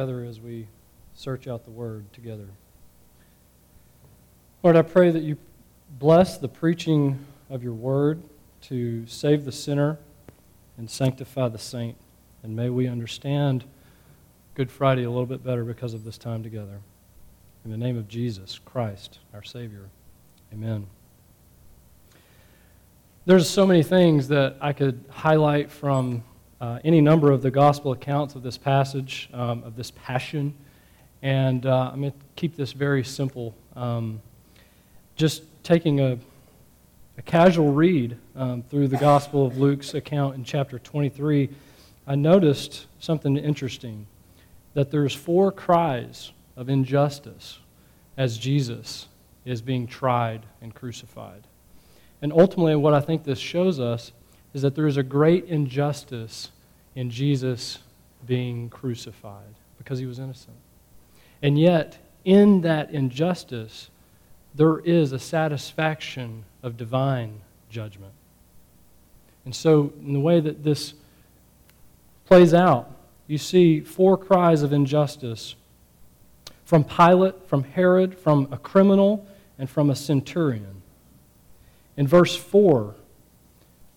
together as we search out the word together. Lord, I pray that you bless the preaching of your word to save the sinner and sanctify the saint. And may we understand Good Friday a little bit better because of this time together. In the name of Jesus Christ, our Savior. Amen. There's so many things that I could highlight from uh, any number of the gospel accounts of this passage, um, of this passion. And uh, I'm going to keep this very simple. Um, just taking a, a casual read um, through the Gospel of Luke's account in chapter 23, I noticed something interesting that there's four cries of injustice as Jesus is being tried and crucified. And ultimately, what I think this shows us is that there is a great injustice in Jesus being crucified because he was innocent. And yet, in that injustice, there is a satisfaction of divine judgment. And so, in the way that this plays out, you see four cries of injustice from Pilate, from Herod, from a criminal, and from a centurion. In verse 4,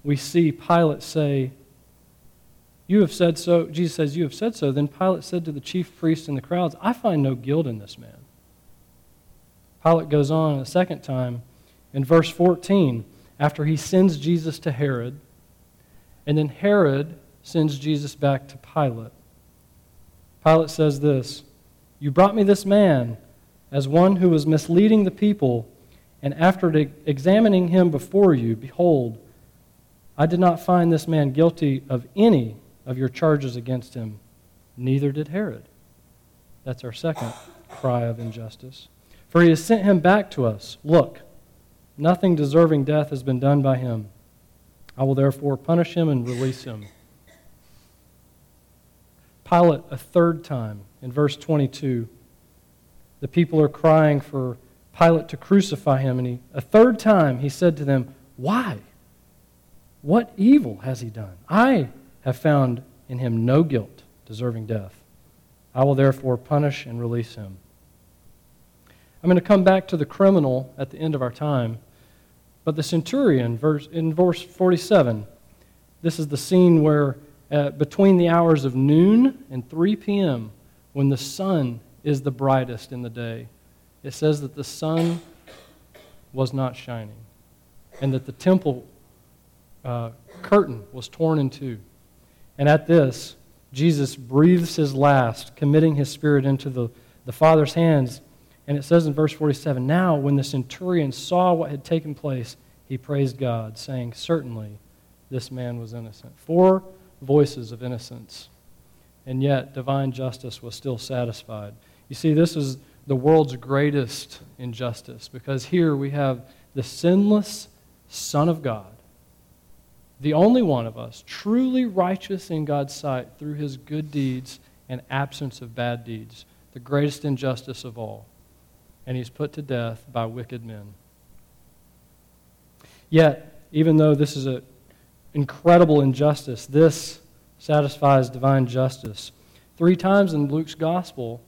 we see Pilate say, You have said so. Jesus says, You have said so. Then Pilate said to the chief priests and the crowds, I find no guilt in this man. Pilate goes on a second time in verse 14, after he sends Jesus to Herod, and then Herod sends Jesus back to Pilate. Pilate says this You brought me this man as one who was misleading the people, and after examining him before you, behold, I did not find this man guilty of any of your charges against him. Neither did Herod. That's our second cry of injustice. For he has sent him back to us. Look, nothing deserving death has been done by him. I will therefore punish him and release him. Pilate, a third time, in verse 22, the people are crying for Pilate to crucify him, and he, a third time he said to them, Why? What evil has he done? I have found in him no guilt deserving death. I will therefore punish and release him. I'm going to come back to the criminal at the end of our time. But the centurion, in verse 47, this is the scene where uh, between the hours of noon and 3 p.m., when the sun is the brightest in the day, it says that the sun was not shining and that the temple uh, curtain was torn in two. And at this, Jesus breathes his last, committing his spirit into the, the Father's hands. And it says in verse 47 Now, when the centurion saw what had taken place, he praised God, saying, Certainly this man was innocent. Four voices of innocence. And yet, divine justice was still satisfied. You see, this is the world's greatest injustice because here we have the sinless Son of God, the only one of us truly righteous in God's sight through his good deeds and absence of bad deeds, the greatest injustice of all. And he's put to death by wicked men. Yet, even though this is an incredible injustice. This satisfies divine justice. Three times in Luke's gospel,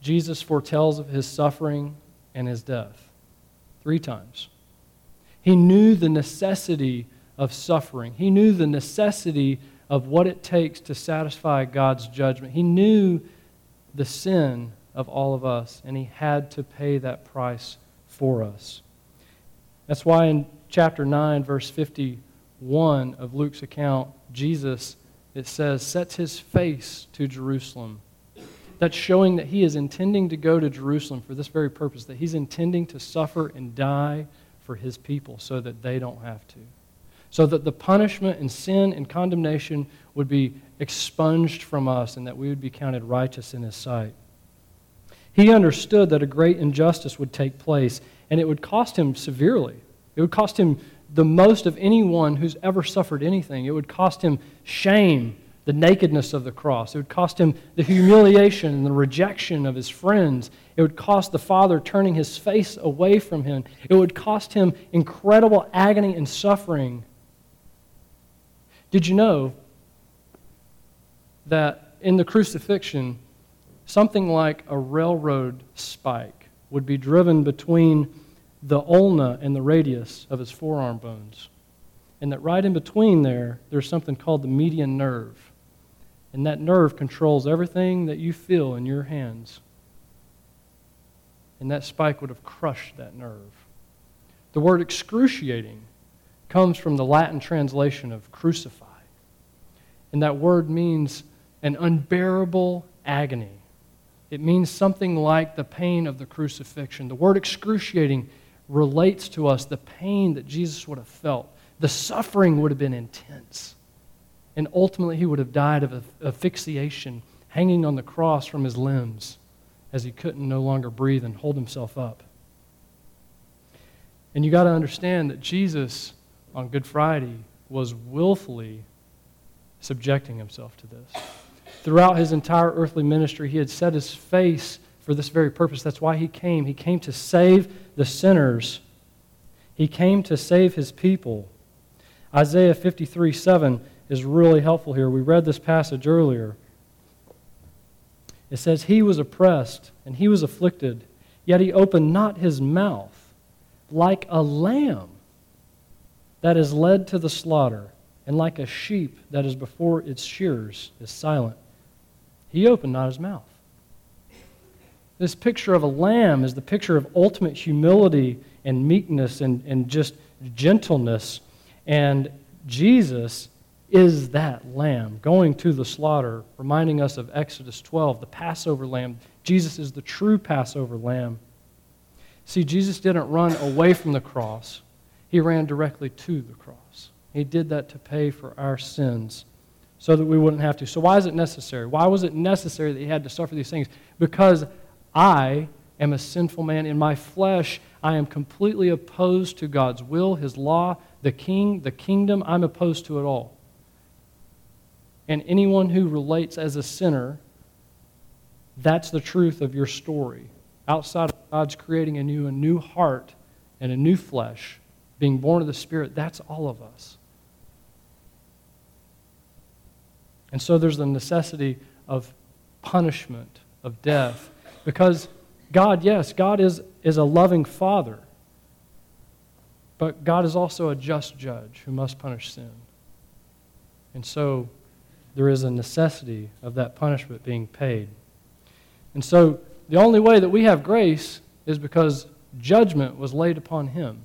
Jesus foretells of his suffering and his death. Three times. He knew the necessity of suffering, he knew the necessity of what it takes to satisfy God's judgment. He knew the sin of all of us, and he had to pay that price for us. That's why in chapter 9, verse 51 of Luke's account, Jesus, it says, sets his face to Jerusalem. That's showing that he is intending to go to Jerusalem for this very purpose, that he's intending to suffer and die for his people so that they don't have to. So that the punishment and sin and condemnation would be expunged from us and that we would be counted righteous in his sight. He understood that a great injustice would take place and it would cost him severely. It would cost him the most of anyone who's ever suffered anything. It would cost him shame, the nakedness of the cross. It would cost him the humiliation and the rejection of his friends. It would cost the Father turning his face away from him. It would cost him incredible agony and suffering. Did you know that in the crucifixion, something like a railroad spike would be driven between the ulna and the radius of his forearm bones. And that right in between there, there's something called the median nerve. And that nerve controls everything that you feel in your hands. And that spike would have crushed that nerve. The word excruciating comes from the Latin translation of crucify. And that word means an unbearable agony. It means something like the pain of the crucifixion. The word excruciating relates to us the pain that Jesus would have felt. The suffering would have been intense. And ultimately, he would have died of asphyxiation, hanging on the cross from his limbs as he couldn't no longer breathe and hold himself up. And you got to understand that Jesus on Good Friday was willfully subjecting himself to this. Throughout his entire earthly ministry, he had set his face for this very purpose. That's why he came. He came to save the sinners, he came to save his people. Isaiah 53 7 is really helpful here. We read this passage earlier. It says, He was oppressed and he was afflicted, yet he opened not his mouth like a lamb that is led to the slaughter, and like a sheep that is before its shearers is silent. He opened not his mouth. This picture of a lamb is the picture of ultimate humility and meekness and, and just gentleness. And Jesus is that lamb going to the slaughter, reminding us of Exodus 12, the Passover lamb. Jesus is the true Passover lamb. See, Jesus didn't run away from the cross, he ran directly to the cross. He did that to pay for our sins so that we wouldn't have to. So, why is it necessary? Why was it necessary that he had to suffer these things? Because I am a sinful man. In my flesh, I am completely opposed to God's will, his law, the king, the kingdom. I'm opposed to it all. And anyone who relates as a sinner, that's the truth of your story. Outside of God's creating in you a new heart and a new flesh, being born of the Spirit, that's all of us. And so there's the necessity of punishment, of death. Because God, yes, God is, is a loving Father. But God is also a just judge who must punish sin. And so there is a necessity of that punishment being paid. And so the only way that we have grace is because judgment was laid upon him.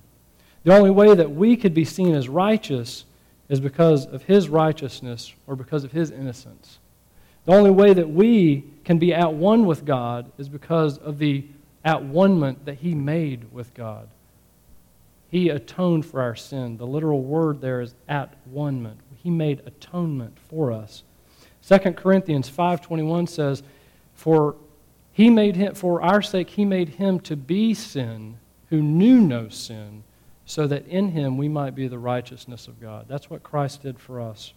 The only way that we could be seen as righteous is because of his righteousness or because of his innocence. The only way that we can be at one with God is because of the at one that he made with God. He atoned for our sin. The literal word there is at one He made atonement for us. 2 Corinthians 5:21 says, "For he made him for our sake he made him to be sin who knew no sin, so that in him we might be the righteousness of God." That's what Christ did for us.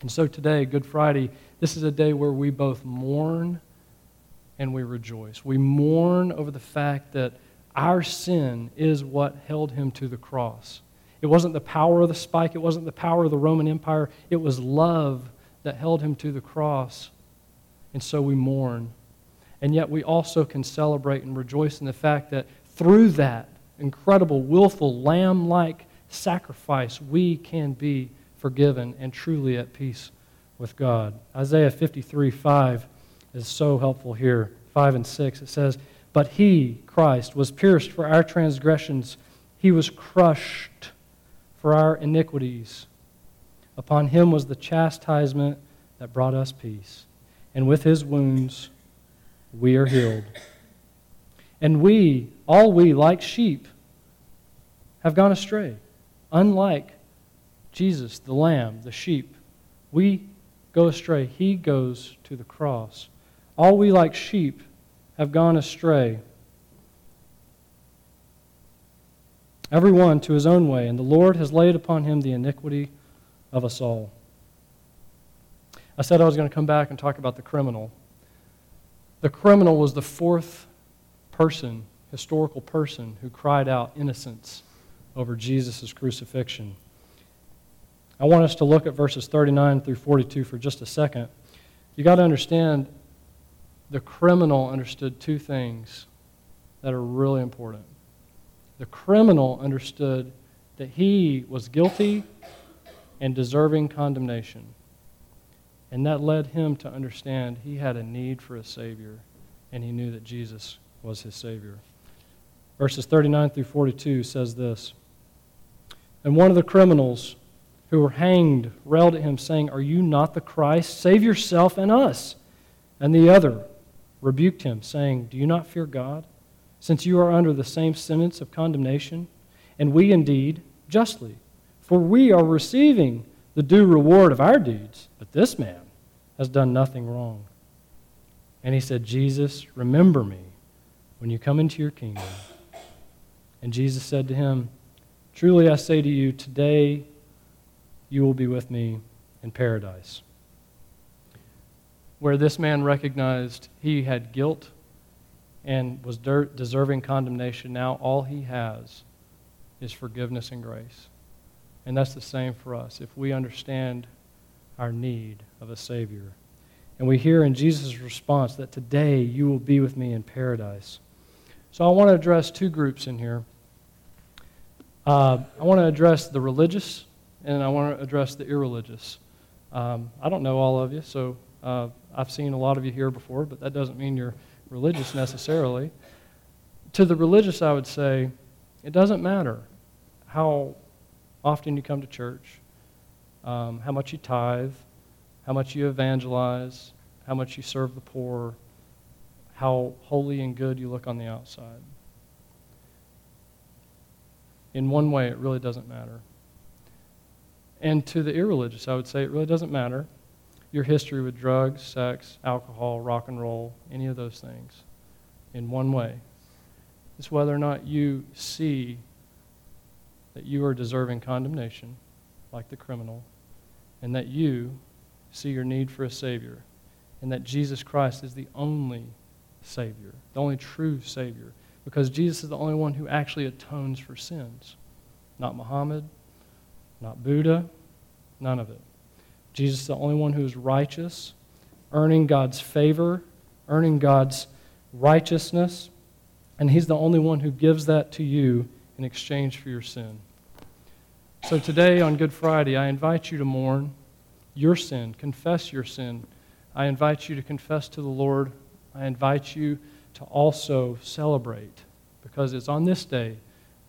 And so today, Good Friday, this is a day where we both mourn and we rejoice. We mourn over the fact that our sin is what held him to the cross. It wasn't the power of the spike, it wasn't the power of the Roman Empire, it was love that held him to the cross. And so we mourn. And yet we also can celebrate and rejoice in the fact that through that incredible, willful, lamb like sacrifice, we can be forgiven and truly at peace with God. Isaiah 53 5 is so helpful here. 5 and 6. It says, But he, Christ, was pierced for our transgressions, he was crushed for our iniquities. Upon him was the chastisement that brought us peace. And with his wounds, we are healed. And we, all we, like sheep, have gone astray, unlike Jesus, the lamb, the sheep. We go astray. He goes to the cross. All we, like sheep, have gone astray. Everyone to his own way, and the Lord has laid upon him the iniquity of us all. I said I was going to come back and talk about the criminal. The criminal was the fourth person, historical person, who cried out innocence over Jesus' crucifixion. I want us to look at verses 39 through 42 for just a second. You got to understand the criminal understood two things that are really important. The criminal understood that he was guilty and deserving condemnation. And that led him to understand he had a need for a Savior, and he knew that Jesus was his Savior. Verses 39 through 42 says this And one of the criminals who were hanged railed at him, saying, Are you not the Christ? Save yourself and us. And the other rebuked him, saying, Do you not fear God, since you are under the same sentence of condemnation? And we indeed justly, for we are receiving the due reward of our deeds, but this man has done nothing wrong. And he said, Jesus, remember me when you come into your kingdom. And Jesus said to him, Truly I say to you, today you will be with me in paradise. Where this man recognized he had guilt and was deserving condemnation, now all he has is forgiveness and grace. And that's the same for us if we understand our need of a Savior. And we hear in Jesus' response that today you will be with me in paradise. So I want to address two groups in here. Uh, I want to address the religious and I want to address the irreligious. Um, I don't know all of you, so uh, I've seen a lot of you here before, but that doesn't mean you're religious necessarily. To the religious, I would say it doesn't matter how often you come to church, um, how much you tithe, how much you evangelize, how much you serve the poor, how holy and good you look on the outside. In one way, it really doesn't matter. And to the irreligious, I would say it really doesn't matter your history with drugs, sex, alcohol, rock and roll, any of those things, in one way. It's whether or not you see that you are deserving condemnation, like the criminal, and that you see your need for a Savior, and that Jesus Christ is the only Savior, the only true Savior, because Jesus is the only one who actually atones for sins, not Muhammad, not Buddha, none of it. Jesus is the only one who is righteous, earning God's favor, earning God's righteousness, and He's the only one who gives that to you in exchange for your sin. So today on Good Friday, I invite you to mourn your sin, confess your sin. I invite you to confess to the Lord. I invite you to also celebrate because it's on this day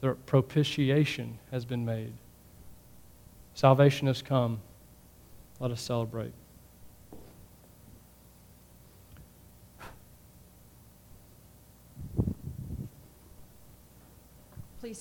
the propitiation has been made. Salvation has come. Let us celebrate.